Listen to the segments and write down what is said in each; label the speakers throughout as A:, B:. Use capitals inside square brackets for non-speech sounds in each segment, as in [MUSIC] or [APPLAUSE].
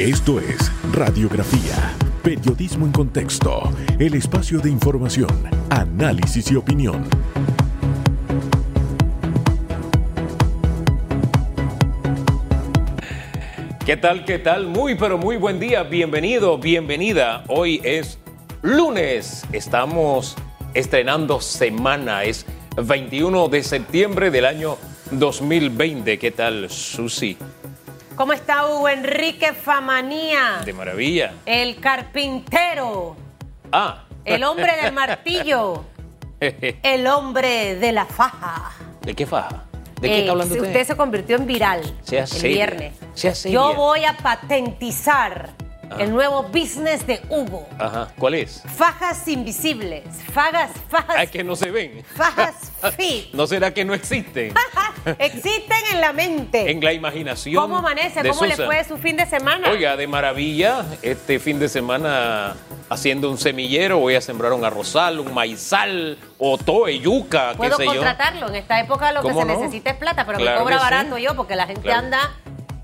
A: Esto es Radiografía, Periodismo en Contexto, el espacio de información, análisis y opinión.
B: ¿Qué tal? ¿Qué tal? Muy, pero muy buen día. Bienvenido, bienvenida. Hoy es lunes. Estamos estrenando semana. Es 21 de septiembre del año 2020. ¿Qué tal, Susi?
C: ¿Cómo está Hugo Enrique Famanía?
B: De maravilla.
C: El carpintero.
B: Ah.
C: El hombre del martillo. [LAUGHS] el hombre de la faja.
B: ¿De qué faja? ¿De qué
C: Eh,
B: está hablando usted?
C: usted se convirtió en viral
B: Sea
C: el
B: seria,
C: viernes.
B: sea seria.
C: Yo voy a patentizar
B: Ah.
C: el nuevo business de Hugo.
B: Ajá. ¿Cuál es?
C: Fajas invisibles. Fajas, fajas,
B: Ah, que no se ven.
C: fajas [LAUGHS] fit.
B: ¿No será que no existen? [LAUGHS]
C: Existen en la mente.
B: En la imaginación.
C: ¿Cómo amanece? ¿Cómo le fue su fin de semana?
B: Oiga, de maravilla, este fin de semana haciendo un semillero, voy a sembrar un arrozal, un maizal, o toe, yuca, qué
C: Puedo
B: sé yo.
C: contratarlo. En esta época lo que
B: ¿Cómo
C: se
B: no?
C: necesita es plata, pero
B: Claro
C: me cobra
B: sí.
C: barato yo porque la gente
B: Claro.
C: anda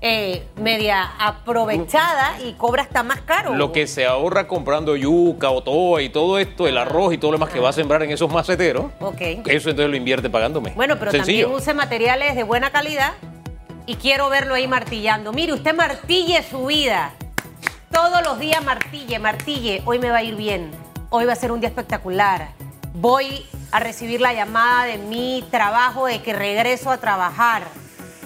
C: eh, media aprovechada y cobra hasta más caro.
B: Lo que se ahorra comprando yuca o toe y todo esto, el arroz y todo lo demás que va a sembrar en esos maceteros,
C: Ok.
B: eso entonces lo invierte pagándome.
C: Bueno, pero
B: Sencillo.
C: también use materiales de buena calidad y quiero verlo ahí martillando. Mire, usted martille su vida. Todos los días martille, martille. Hoy me va a ir bien. Hoy va a ser un día espectacular. Voy a recibir la llamada de mi trabajo de que regreso a trabajar.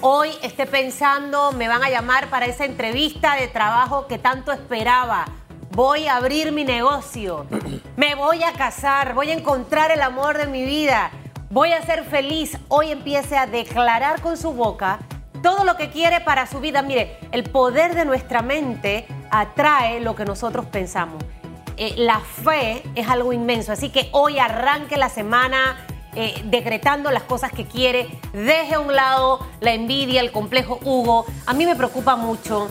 C: Hoy esté pensando, me van a llamar para esa entrevista de trabajo que tanto esperaba. Voy a abrir mi negocio. [CLEARS THROAT] Me voy a casar. Voy a encontrar el amor de mi vida. Voy a ser feliz. Hoy empiece a declarar con su boca todo lo que quiere para su vida. Mire, el poder de nuestra mente atrae lo que nosotros pensamos. Eh, la fe es algo inmenso. Así que hoy arranque la semana eh, decretando las cosas que quiere. Deje a un lado la envidia, el complejo Hugo. A mí me preocupa mucho,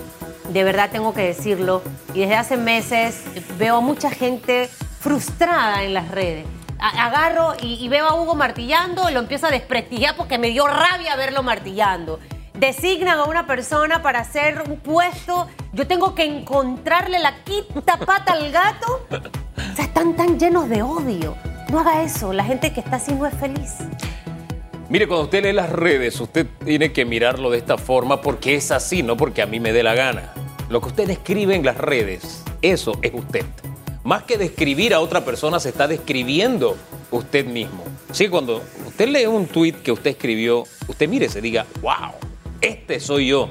C: de verdad tengo que decirlo. Y desde hace meses veo a mucha gente frustrada en las redes. Agarro y, y veo a Hugo martillando lo empiezo a desprestigiar porque me dio rabia verlo martillando. Designan a una persona para hacer un puesto. Yo tengo que encontrarle la quinta pata al gato. O sea, están tan llenos de odio. No haga eso. La gente que está así no es feliz.
B: Mire, cuando usted lee las redes, usted tiene que mirarlo de esta forma porque es así, no porque a mí me dé la gana. Lo que usted escribe en las redes, eso es usted. Más que describir a otra persona, se está describiendo usted mismo. Sí, cuando usted lee un tweet que usted escribió, usted mire, se diga, wow, este soy yo.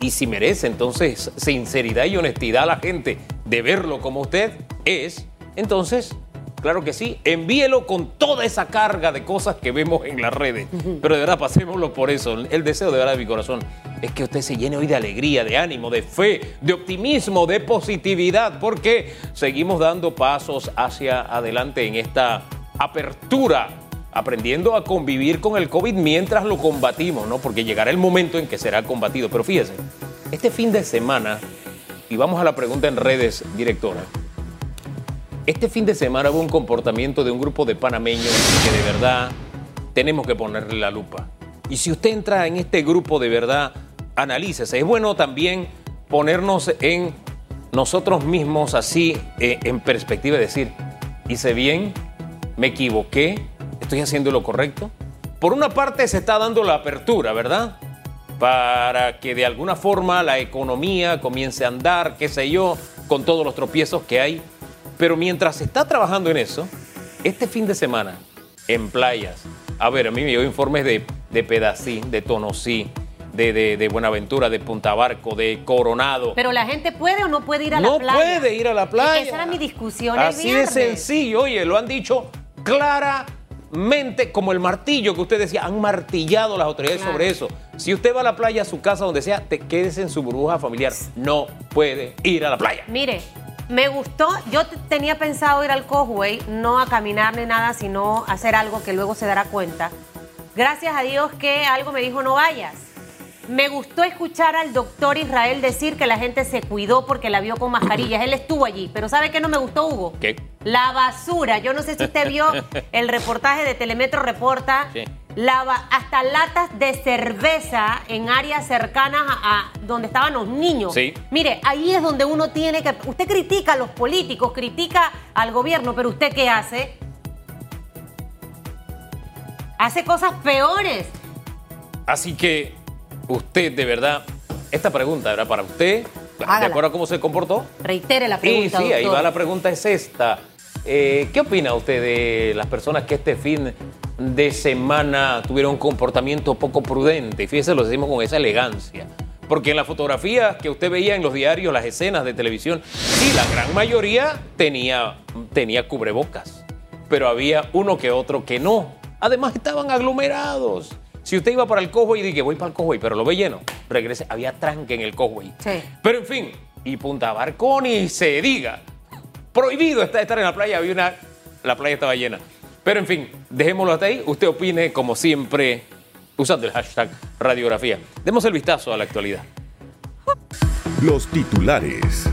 B: Y si merece entonces sinceridad y honestidad a la gente de verlo como usted es, entonces Claro que sí, envíelo con toda esa carga de cosas que vemos en las redes. [LAUGHS] Pero de verdad, pasémoslo por eso. El deseo de verdad de mi corazón es que usted se llene hoy de alegría, de ánimo, de fe, de optimismo, de positividad, porque seguimos dando pasos hacia adelante en esta apertura, aprendiendo a convivir con el COVID mientras lo combatimos, ¿no? Porque llegará el momento en que será combatido. Pero fíjese, este fin de semana, y vamos a la pregunta en redes, directora. Este fin de semana hubo un comportamiento de un grupo de panameños que de verdad tenemos que ponerle la lupa. Y si usted entra en este grupo de verdad, analícese. Es bueno también ponernos en nosotros mismos así eh, en perspectiva, decir, hice bien, me equivoqué, estoy haciendo lo correcto. Por una parte se está dando la apertura, ¿verdad? Para que de alguna forma la economía comience a andar, qué sé yo, con todos los tropiezos que hay. Pero mientras se está trabajando en eso, este fin de semana, en playas, a ver, a mí me llegó informes de, de Pedací, de Tonosí, de, de- de Buenaventura, de Punta Barco, de Coronado.
C: Pero la gente puede o no puede ir a
B: no
C: la playa.
B: puede ir a la playa.
C: Esa era mi discusión el
B: Así de sencillo, oye, lo han dicho claramente, como el martillo que usted decía, han martillado las autoridades
C: Claro.
B: sobre eso. Si usted va a la playa, a su casa, donde sea, te quedes en su burbuja familiar. No puede ir a la playa.
C: Mire, me gustó. Yo tenía pensado ir al Causeway, no a caminar ni nada, sino hacer algo que luego se dará cuenta. Gracias a Dios que algo me dijo no vayas. Me gustó escuchar al doctor Israel decir que la gente se cuidó porque la vio con mascarillas. Él estuvo allí, pero ¿sabe qué no me gustó, Hugo?
B: ¿Qué?
C: La basura. Yo no sé si usted vio [LAUGHS] el reportaje de Telemetro Reporta
B: Sí.
C: Lava hasta latas de cerveza en áreas cercanas a, a donde estaban los niños.
B: Sí.
C: Mire, ahí es donde uno tiene que... Usted critica a los políticos, critica al gobierno, pero ¿usted qué hace? Hace cosas peores.
B: Así que usted, de verdad, esta pregunta era para usted, ¿de
C: Hágala.
B: acuerdo a cómo se comportó?
C: Reitere la
B: Sí,
C: pregunta,
B: sí, ahí
C: doctor.
B: va la pregunta, es esta. Eh, ¿Qué opina usted de las personas que este fin de semana tuvieron un comportamiento poco prudente? Fíjese, lo decimos con esa elegancia. Porque en las fotografías que usted veía en los diarios, las escenas de televisión, sí, la gran mayoría tenía, tenía cubrebocas. Pero había uno que otro que no. Además estaban aglomerados. Si usted iba para el Cowboy y dije, voy para el Cowboy, pero lo ve lleno, regrese, había tranque en el.
C: Sí.
B: Pero en fin, y Punta Barconi se diga. Prohibido estar en la playa, había una. La playa estaba llena. Pero en fin, dejémoslo hasta ahí. Usted opine, como siempre, usando el hashtag radiografía. Demos el vistazo a la actualidad.
A: Los titulares.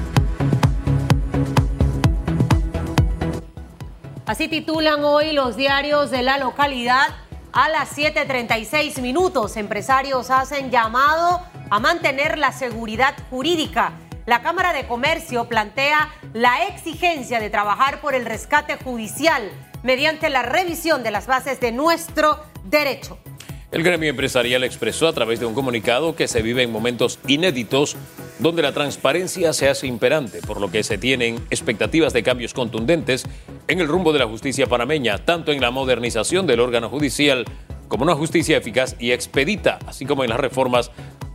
C: Así titulan hoy los diarios de la localidad a las 7.36 minutos. Empresarios hacen llamado a mantener la seguridad jurídica. La Cámara de Comercio plantea la exigencia de trabajar por el rescate judicial mediante la revisión de las bases de nuestro derecho.
B: El gremio empresarial expresó a través de un comunicado que se vive en momentos inéditos donde la transparencia se hace imperante, por lo que se tienen expectativas de cambios contundentes en el rumbo de la justicia panameña, tanto en la modernización del órgano judicial como una justicia eficaz y expedita, así como en las reformas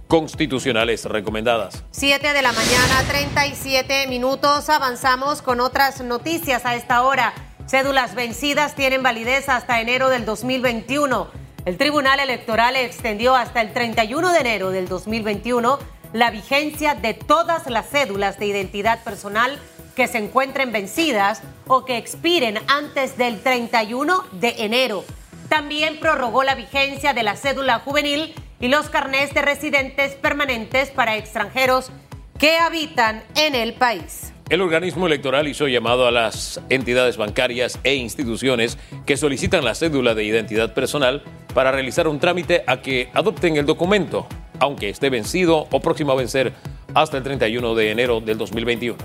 B: constitucionales recomendadas.
C: 7 de la mañana, 37 minutos. Avanzamos con otras noticias a esta hora. Cédulas vencidas tienen validez hasta enero del 2021. El Tribunal Electoral extendió hasta el 31 de enero del 2021 la vigencia de todas las cédulas de identidad personal que se encuentren vencidas o que expiren antes del 31 de enero. También prorrogó la vigencia de la cédula juvenil y los carnés de residentes permanentes para extranjeros que habitan en el país.
B: El organismo electoral hizo llamado a las entidades bancarias e instituciones que solicitan la cédula de identidad personal para realizar un trámite a que adopten el documento, aunque esté vencido o próximo a vencer hasta el 31 de enero del 2021.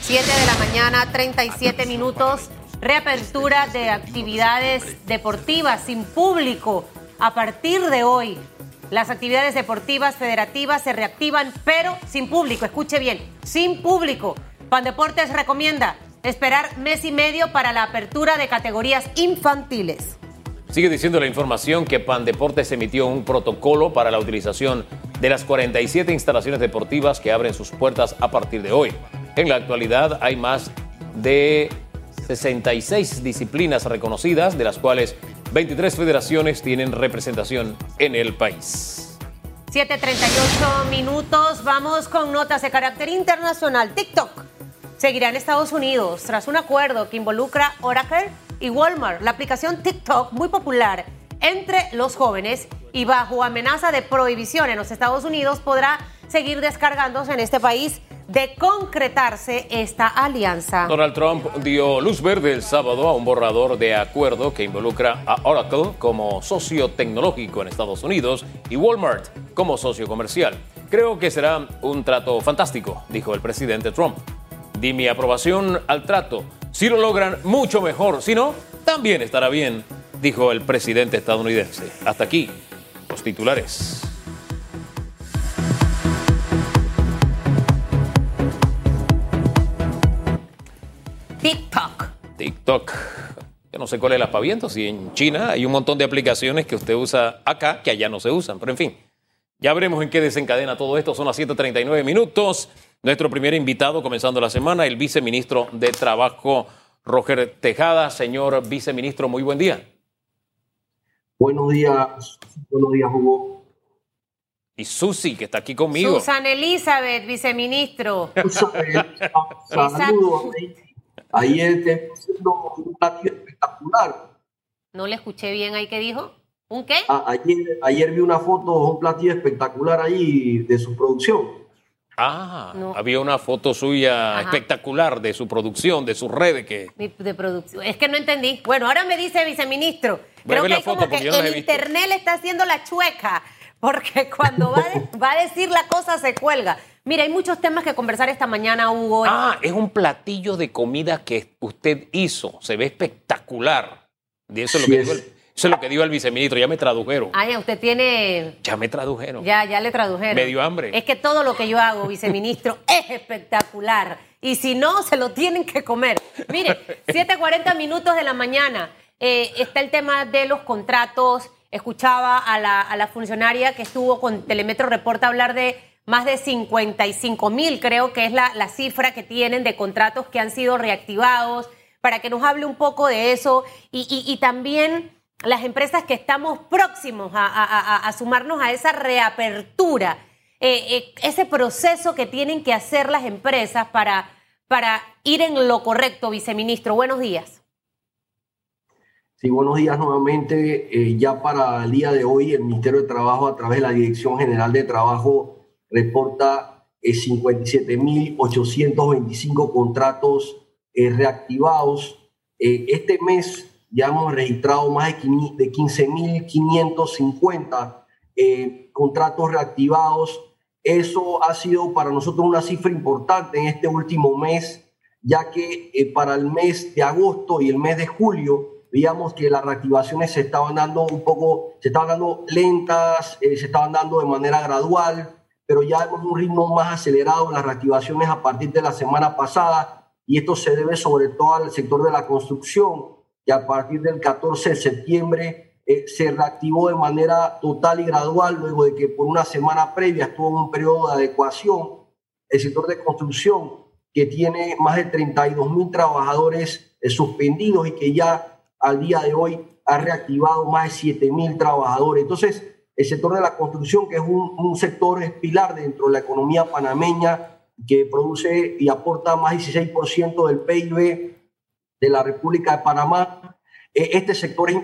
C: 7 de la mañana, 37 minutos. Reapertura de actividades deportivas sin público a partir de hoy. Las actividades deportivas federativas se reactivan, pero sin público. Escuche bien, sin público. Pandeportes recomienda esperar mes y medio para la apertura de categorías infantiles.
B: Sigue diciendo la información que Pan Deportes emitió un protocolo para la utilización de las 47 instalaciones deportivas que abren sus puertas a partir de hoy. En la actualidad hay más de 66 disciplinas reconocidas, de las cuales 23 federaciones tienen representación en el país.
C: 7:38 minutos. Vamos con notas de carácter internacional. TikTok seguirá en Estados Unidos tras un acuerdo que involucra Oracle y Walmart. La aplicación TikTok, muy popular entre los jóvenes y bajo amenaza de prohibición en los Estados Unidos, podrá seguir descargándose en este país de concretarse esta alianza.
B: Donald Trump dio luz verde el sábado a un borrador de acuerdo que involucra a Oracle como socio tecnológico en Estados Unidos y Walmart como socio comercial. Creo que será un trato fantástico, dijo el presidente Trump. Di mi aprobación al trato. Si lo logran, mucho mejor. Si no, también estará bien, dijo el presidente estadounidense. Hasta aquí, los titulares.
C: TikTok.
B: TikTok. Yo no sé cuál es el aspaviento, si en China hay un montón de aplicaciones que usted usa acá que allá no se usan, pero en fin, ya veremos en qué desencadena todo esto. Son las 7:39 minutos. Nuestro primer invitado comenzando la semana, el viceministro de Trabajo, Roger Tejada. Señor viceministro, muy buen día.
D: Buenos días, buenos días, Hugo.
B: Y Susi, que está aquí conmigo.
C: Susan Elizabeth, viceministro. [LAUGHS]
D: Saludos. Ayer te haciendo un platillo espectacular.
C: No le escuché bien ahí que dijo. ¿Un qué?
D: A- ayer, ayer vi una foto, un platillo espectacular ahí de su producción.
B: Ah,
C: No.
B: había una foto suya
C: Ajá.
B: espectacular de su producción, de sus redes que...
C: De producción. Es que no entendí. Bueno, ahora me dice viceministro. Creo que
B: la
C: hay
B: foto
C: como que
B: no
C: el internet le está haciendo la chueca, porque [LAUGHS] cuando va, de- va a decir la cosa se cuelga. Mira, hay muchos temas que conversar esta mañana, Hugo.
B: Ah, es un platillo de comida que usted hizo. Se ve espectacular. Y eso, es lo
D: Sí
B: que
D: es.
B: dijo el, eso es lo que dijo el viceministro. Ya me tradujeron.
C: Ay, usted tiene
B: Ya me tradujeron.
C: Ya, ya le tradujeron.
B: Me dio hambre.
C: Es que todo lo que yo hago, viceministro, [LAUGHS] es espectacular. Y si no, se lo tienen que comer. Mire, [LAUGHS] 7.40 minutos de la mañana. eh, está el tema de los contratos. Escuchaba a la, a la funcionaria que estuvo con Telemetro Reporta hablar de más de 55 mil, creo que es la, la cifra que tienen de contratos que han sido reactivados, para que nos hable un poco de eso y, y- y también las empresas que estamos próximos a, sumarnos a esa reapertura, eh, eh, ese proceso que tienen que hacer las empresas para, para ir en lo correcto, viceministro. Buenos días.
D: Sí, buenos días nuevamente. Eh, ya para el día de hoy, el Ministerio de Trabajo, a través de la Dirección General de Trabajo, reporta eh, 57.825 contratos reactivados. Este mes ya hemos registrado más de 15 de 15.550 eh, contratos reactivados. Eso ha sido para nosotros una cifra importante en este último mes, ya que eh, para el mes de agosto y el mes de julio veíamos que las reactivaciones se estaban dando un poco, se estaban dando lentas, eh, se estaban dando de manera gradual, pero ya vemos un ritmo más acelerado en las reactivaciones a partir de la semana pasada y esto se debe sobre todo al sector de la construcción, que a partir del 14 de septiembre eh, se reactivó de manera total y gradual, luego de que por una semana previa estuvo en un periodo de adecuación. El sector de construcción, que tiene más de 32 mil trabajadores eh, suspendidos y que ya al día de hoy ha reactivado más de 7 mil trabajadores. Entonces, el sector de la construcción, que es un, un sector es pilar dentro de la economía panameña, que produce y aporta más del 16% del PIB de la República de Panamá. Eh, Este sector es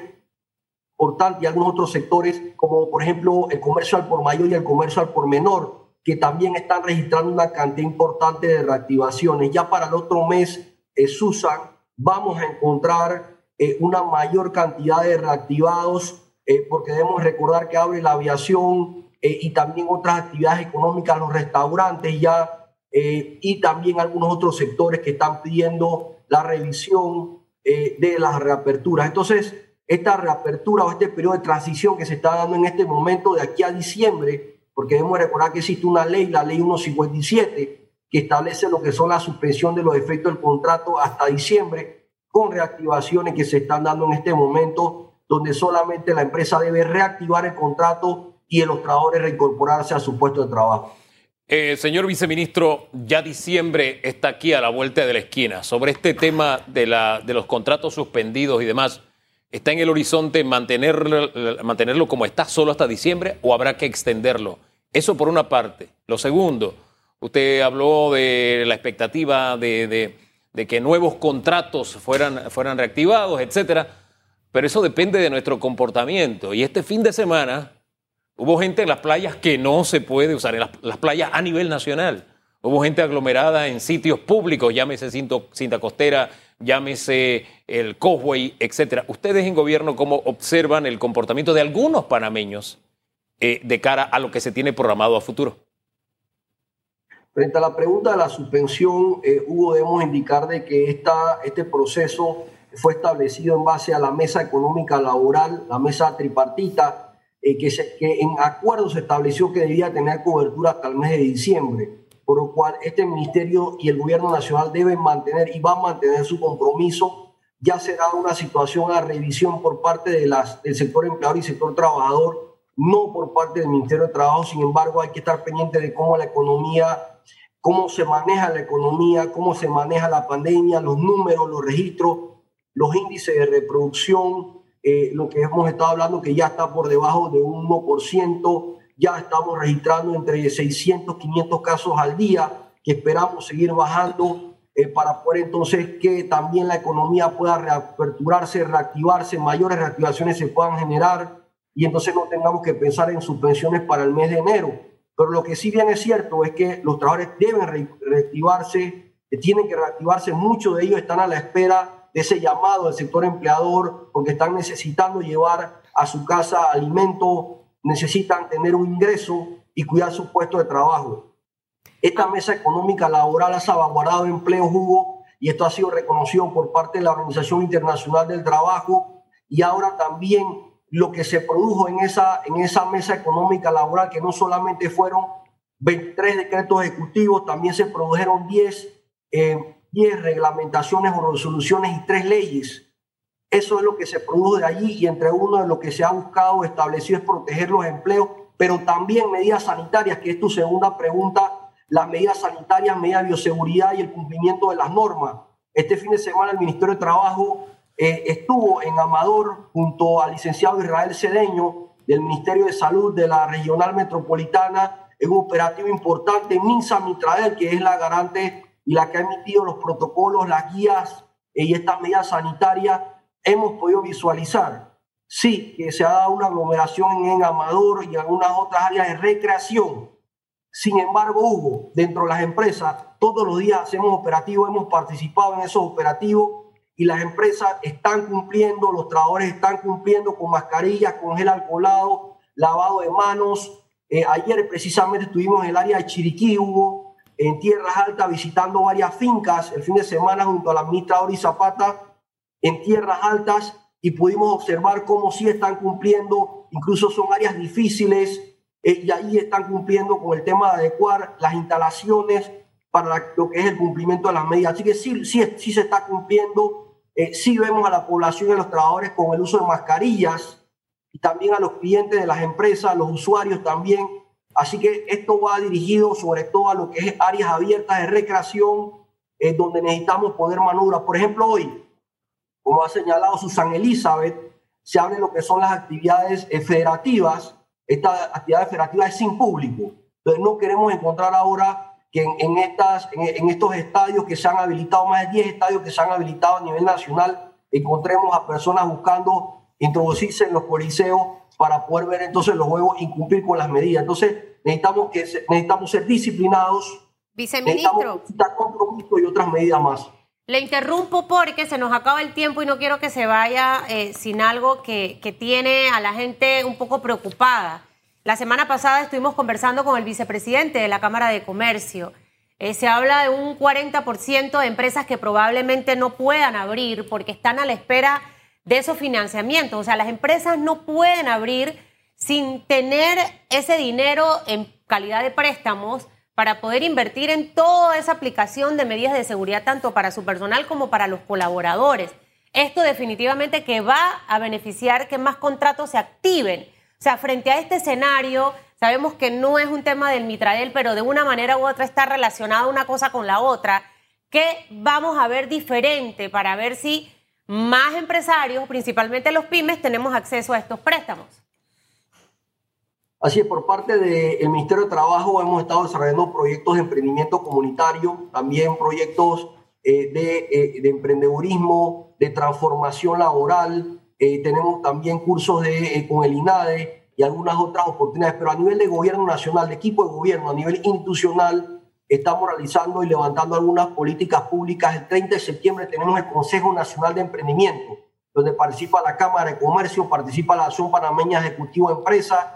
D: importante y algunos otros sectores, como por ejemplo el comercio al por mayor y el comercio al por menor, que también están registrando una cantidad importante de reactivaciones. Ya para el otro mes, eh, Susan, vamos a encontrar eh, una mayor cantidad de reactivados, eh, porque debemos recordar que abre la aviación eh, y también otras actividades económicas, los restaurantes ya, eh, y también algunos otros sectores que están pidiendo la revisión eh, de las reaperturas. Entonces, esta reapertura o este periodo de transición que se está dando en este momento de aquí a diciembre, porque debemos recordar que existe una ley, la ley 157, que establece lo que son la suspensión de los efectos del contrato hasta diciembre, con reactivaciones que se están dando en este momento, donde solamente la empresa debe reactivar el contrato y los trabajadores reincorporarse a su puesto de trabajo.
B: Eh, señor viceministro, ya diciembre está aquí a la vuelta de la esquina. Sobre este tema de, la, de los contratos suspendidos y demás, ¿está en el horizonte mantenerlo, mantenerlo como está solo hasta diciembre o habrá que extenderlo? Eso por una parte. Lo segundo, usted habló de la expectativa de, de- de que nuevos contratos fueran, fueran reactivados, etcétera, pero eso depende de nuestro comportamiento. Y este fin de semana Hubo gente en las playas que no se puede usar, en las, playas a nivel nacional. Hubo gente aglomerada en sitios públicos, llámese Cinto- Cinta Costera, llámese el Causeway, etcétera. Ustedes en gobierno, ¿cómo observan el comportamiento de algunos panameños eh, de cara a lo que se tiene programado a futuro?
D: Frente a la pregunta de la suspensión, eh, Hugo, debemos indicar de que esta, este proceso fue establecido en base a la mesa económica laboral, la mesa tripartita, eh, que, se- que en acuerdo se estableció que debía tener cobertura hasta el mes de diciembre, por lo cual este ministerio y el gobierno nacional deben mantener y van a mantener su compromiso. Ya será una situación a revisión por parte de las, del sector empleador y sector trabajador, no por parte del Ministerio de Trabajo. Sin embargo, hay que estar pendiente de cómo la economía cómo se maneja la economía, cómo se maneja la pandemia, los números, los registros, los índices de reproducción, eh, lo que hemos estado hablando que ya está por debajo de un 1%, ya estamos registrando entre 600, 500 casos al día, que esperamos seguir bajando eh, para poder entonces que también la economía pueda reaperturarse, reactivarse, mayores reactivaciones se puedan generar y entonces no tengamos que pensar en subvenciones para el mes de enero. Pero lo que sí bien es cierto es que los trabajadores deben re- reactivarse, eh, tienen que reactivarse, muchos de ellos están a la espera de ese llamado del sector empleador, porque están necesitando llevar a su casa alimento, necesitan tener un ingreso y cuidar su puesto de trabajo. Esta mesa económica laboral ha salvaguardado empleo, Hugo, y esto ha sido reconocido por parte de la Organización Internacional del Trabajo y ahora también lo que se produjo en esa, en esa mesa económica laboral, que no solamente fueron 23 decretos ejecutivos, también se produjeron 10, eh, 10 reglamentaciones o resoluciones y 3 leyes. Eso es lo que se produjo de allí y entre uno de lo que se ha buscado establecido es proteger los empleos, pero también medidas sanitarias, que es tu segunda pregunta, las medidas sanitarias, medidas de bioseguridad y el cumplimiento de las normas. Este fin de semana el Ministerio de Trabajo eh, estuvo en Amador junto al licenciado Israel Cedeño del Ministerio de Salud de la Regional Metropolitana en un operativo importante, MINSA Mitrael, que es la garante y la que ha emitido los protocolos, las guías eh, y estas medidas sanitarias, hemos podido visualizar, sí, que se ha dado una aglomeración en Amador y algunas otras áreas de recreación. Sin embargo, Hugo, dentro de las empresas, todos los días hacemos operativos, hemos participado en esos operativos y las empresas están cumpliendo, los trabajadores están cumpliendo con mascarillas, con gel alcoholado, lavado de manos, eh, ayer precisamente estuvimos en el área de Chiriquí, Hugo, en Tierras Altas, visitando varias fincas el fin de semana junto a la ministra Ori Zapata en Tierras Altas y pudimos observar cómo sí están cumpliendo, incluso son áreas difíciles eh, y ahí están cumpliendo con el tema de adecuar las instalaciones para lo que es el cumplimiento de las medidas. Así que sí, sí, sí se está cumpliendo, eh, sí vemos a la población y a los trabajadores con el uso de mascarillas, y también a los clientes de las empresas, a los usuarios también. Así que esto va dirigido sobre todo a lo que es áreas abiertas de recreación, eh, donde necesitamos poner manubras. Por ejemplo, hoy, como ha señalado Susan Elizabeth, se habla lo que son las actividades eh, federativas. Esta actividad federativa es sin público. Entonces no queremos encontrar ahora que en, estas, en, en, estos estadios que se han habilitado, más de 10 estadios que se han habilitado a nivel nacional, encontremos a personas buscando introducirse en los coliseos para poder ver entonces los juegos y cumplir con las medidas. Entonces necesitamos, que, necesitamos ser disciplinados,
C: Viceministro.
D: compromiso y otras medidas más.
C: Le interrumpo porque se nos acaba el tiempo y no quiero que se vaya eh, sin algo que, que tiene a la gente un poco preocupada. La semana pasada estuvimos conversando con el vicepresidente de la Cámara de Comercio. Eh, se habla de un 40% de empresas que probablemente no puedan abrir porque están a la espera de esos financiamientos. O sea, las empresas no pueden abrir sin tener ese dinero en calidad de préstamos para poder invertir en toda esa aplicación de medidas de seguridad tanto para su personal como para los colaboradores. Esto definitivamente que va a beneficiar que más contratos se activen. O sea, frente a este escenario, sabemos que no es un tema del Mitrael, pero de una manera u otra está relacionada una cosa con la otra. ¿Qué vamos a ver diferente para ver si más empresarios, principalmente los pymes, tenemos acceso a estos préstamos.
D: Así es, por parte del Ministerio de Trabajo hemos estado desarrollando proyectos de emprendimiento comunitario, también proyectos eh, de, eh, de, emprendedurismo, de transformación laboral, eh, tenemos también cursos de, con el INADE y algunas otras oportunidades, pero a nivel de gobierno nacional, de equipo de gobierno, a nivel institucional, estamos realizando y levantando algunas políticas públicas. El 30 de septiembre tenemos el Consejo Nacional de Emprendimiento, donde participa la Cámara de Comercio, participa la Asociación Panameña Ejecutivo de Empresas,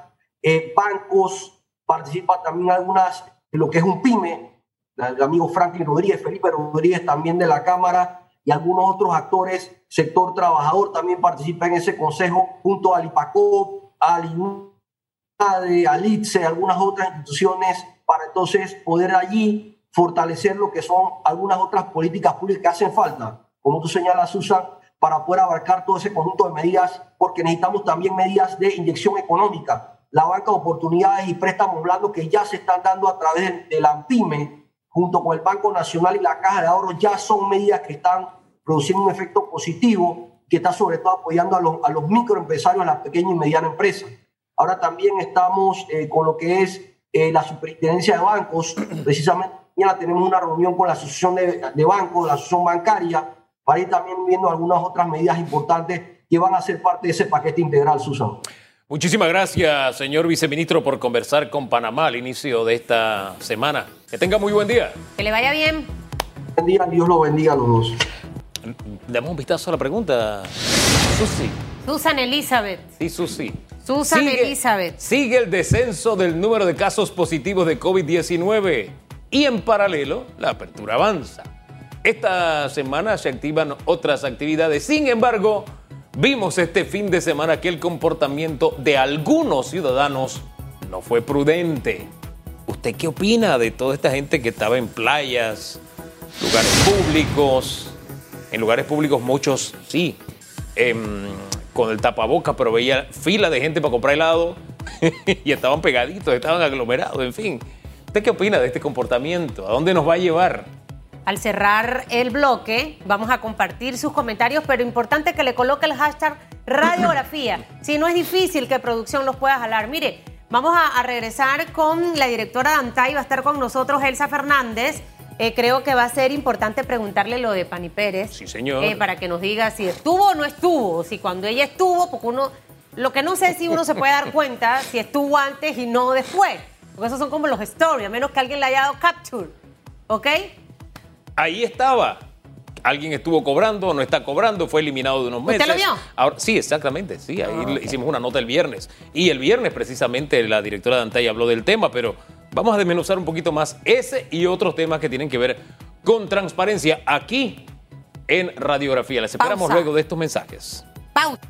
D: eh, bancos, participa también algunas lo que es un PYME, el amigo Franklin Rodríguez, Felipe Rodríguez también de la Cámara y algunos otros actores, sector trabajador también participa en ese consejo junto al IPACOP, al INADE, al ITSE, algunas otras instituciones para entonces poder allí fortalecer lo que son algunas otras políticas públicas que hacen falta, como tú señalas, Susan, para poder abarcar todo ese conjunto de medidas, porque necesitamos también medidas de inyección económica. La banca de oportunidades y préstamos blandos que ya se están dando a través de la PYME, junto con el Banco Nacional y la Caja de Ahorros, ya son medidas que están produciendo un efecto positivo, que está sobre todo apoyando a los, a los microempresarios, a las pequeñas y medianas empresas. Ahora también estamos eh, con lo que es eh, la superintendencia de bancos. [CLEARS THROAT] Precisamente mañana tenemos una reunión con la asociación de, de, bancos, la asociación bancaria, para ir también viendo algunas otras medidas importantes que van a ser parte de ese paquete integral, Susan.
B: Muchísimas gracias, señor viceministro, por conversar con Panamá al inicio de esta semana. Que tenga muy buen día.
C: Que le vaya bien.
D: Buen día, Dios lo bendiga a los dos.
B: Damos un vistazo a la pregunta. Susi.
C: Susan Elizabeth.
B: Sí, Susi.
C: Susan Elizabeth.
B: Sigue el descenso del número de casos positivos de COVID-19 y en paralelo la apertura avanza. Esta semana se activan otras actividades. Sin embargo, vimos este fin de semana que el comportamiento de algunos ciudadanos no fue prudente. ¿Usted qué opina de toda esta gente que estaba en playas, lugares públicos? En lugares públicos muchos sí, em, con el tapaboca, pero veía fila de gente para comprar helado [LAUGHS] y estaban pegaditos, estaban aglomerados, en fin. ¿Usted qué opina de este comportamiento? ¿A dónde nos va a llevar?
C: Al cerrar el bloque, vamos a compartir sus comentarios, pero importante que le coloque el hashtag radiografía. [LAUGHS] Si no es difícil que producción los pueda jalar. Mire, vamos a, regresar con la directora de ANTAI, va a estar con nosotros Elsa Fernández. Eh, creo que va a ser importante preguntarle lo de Pani Pérez.
B: Sí, señor.
C: Eh, para que nos diga si estuvo o no estuvo. Si cuando ella estuvo, porque uno. Lo que no sé si uno se puede dar [LAUGHS] cuenta si estuvo antes y no después. Porque esos son como los stories, a menos que alguien le haya dado capture. ¿Ok?
B: ahí estaba. Alguien estuvo cobrando, no está cobrando, fue eliminado de unos meses.
C: ¿Usted lo vio?
B: Ahora, sí, exactamente, sí. Ahí ah, hicimos una nota el viernes. Y el viernes, precisamente, la directora de Antay habló del tema, pero vamos a desmenuzar un poquito más ese y otros temas que tienen que ver con transparencia aquí en Radiografía. Les esperamos luego de estos mensajes.
C: Pausa.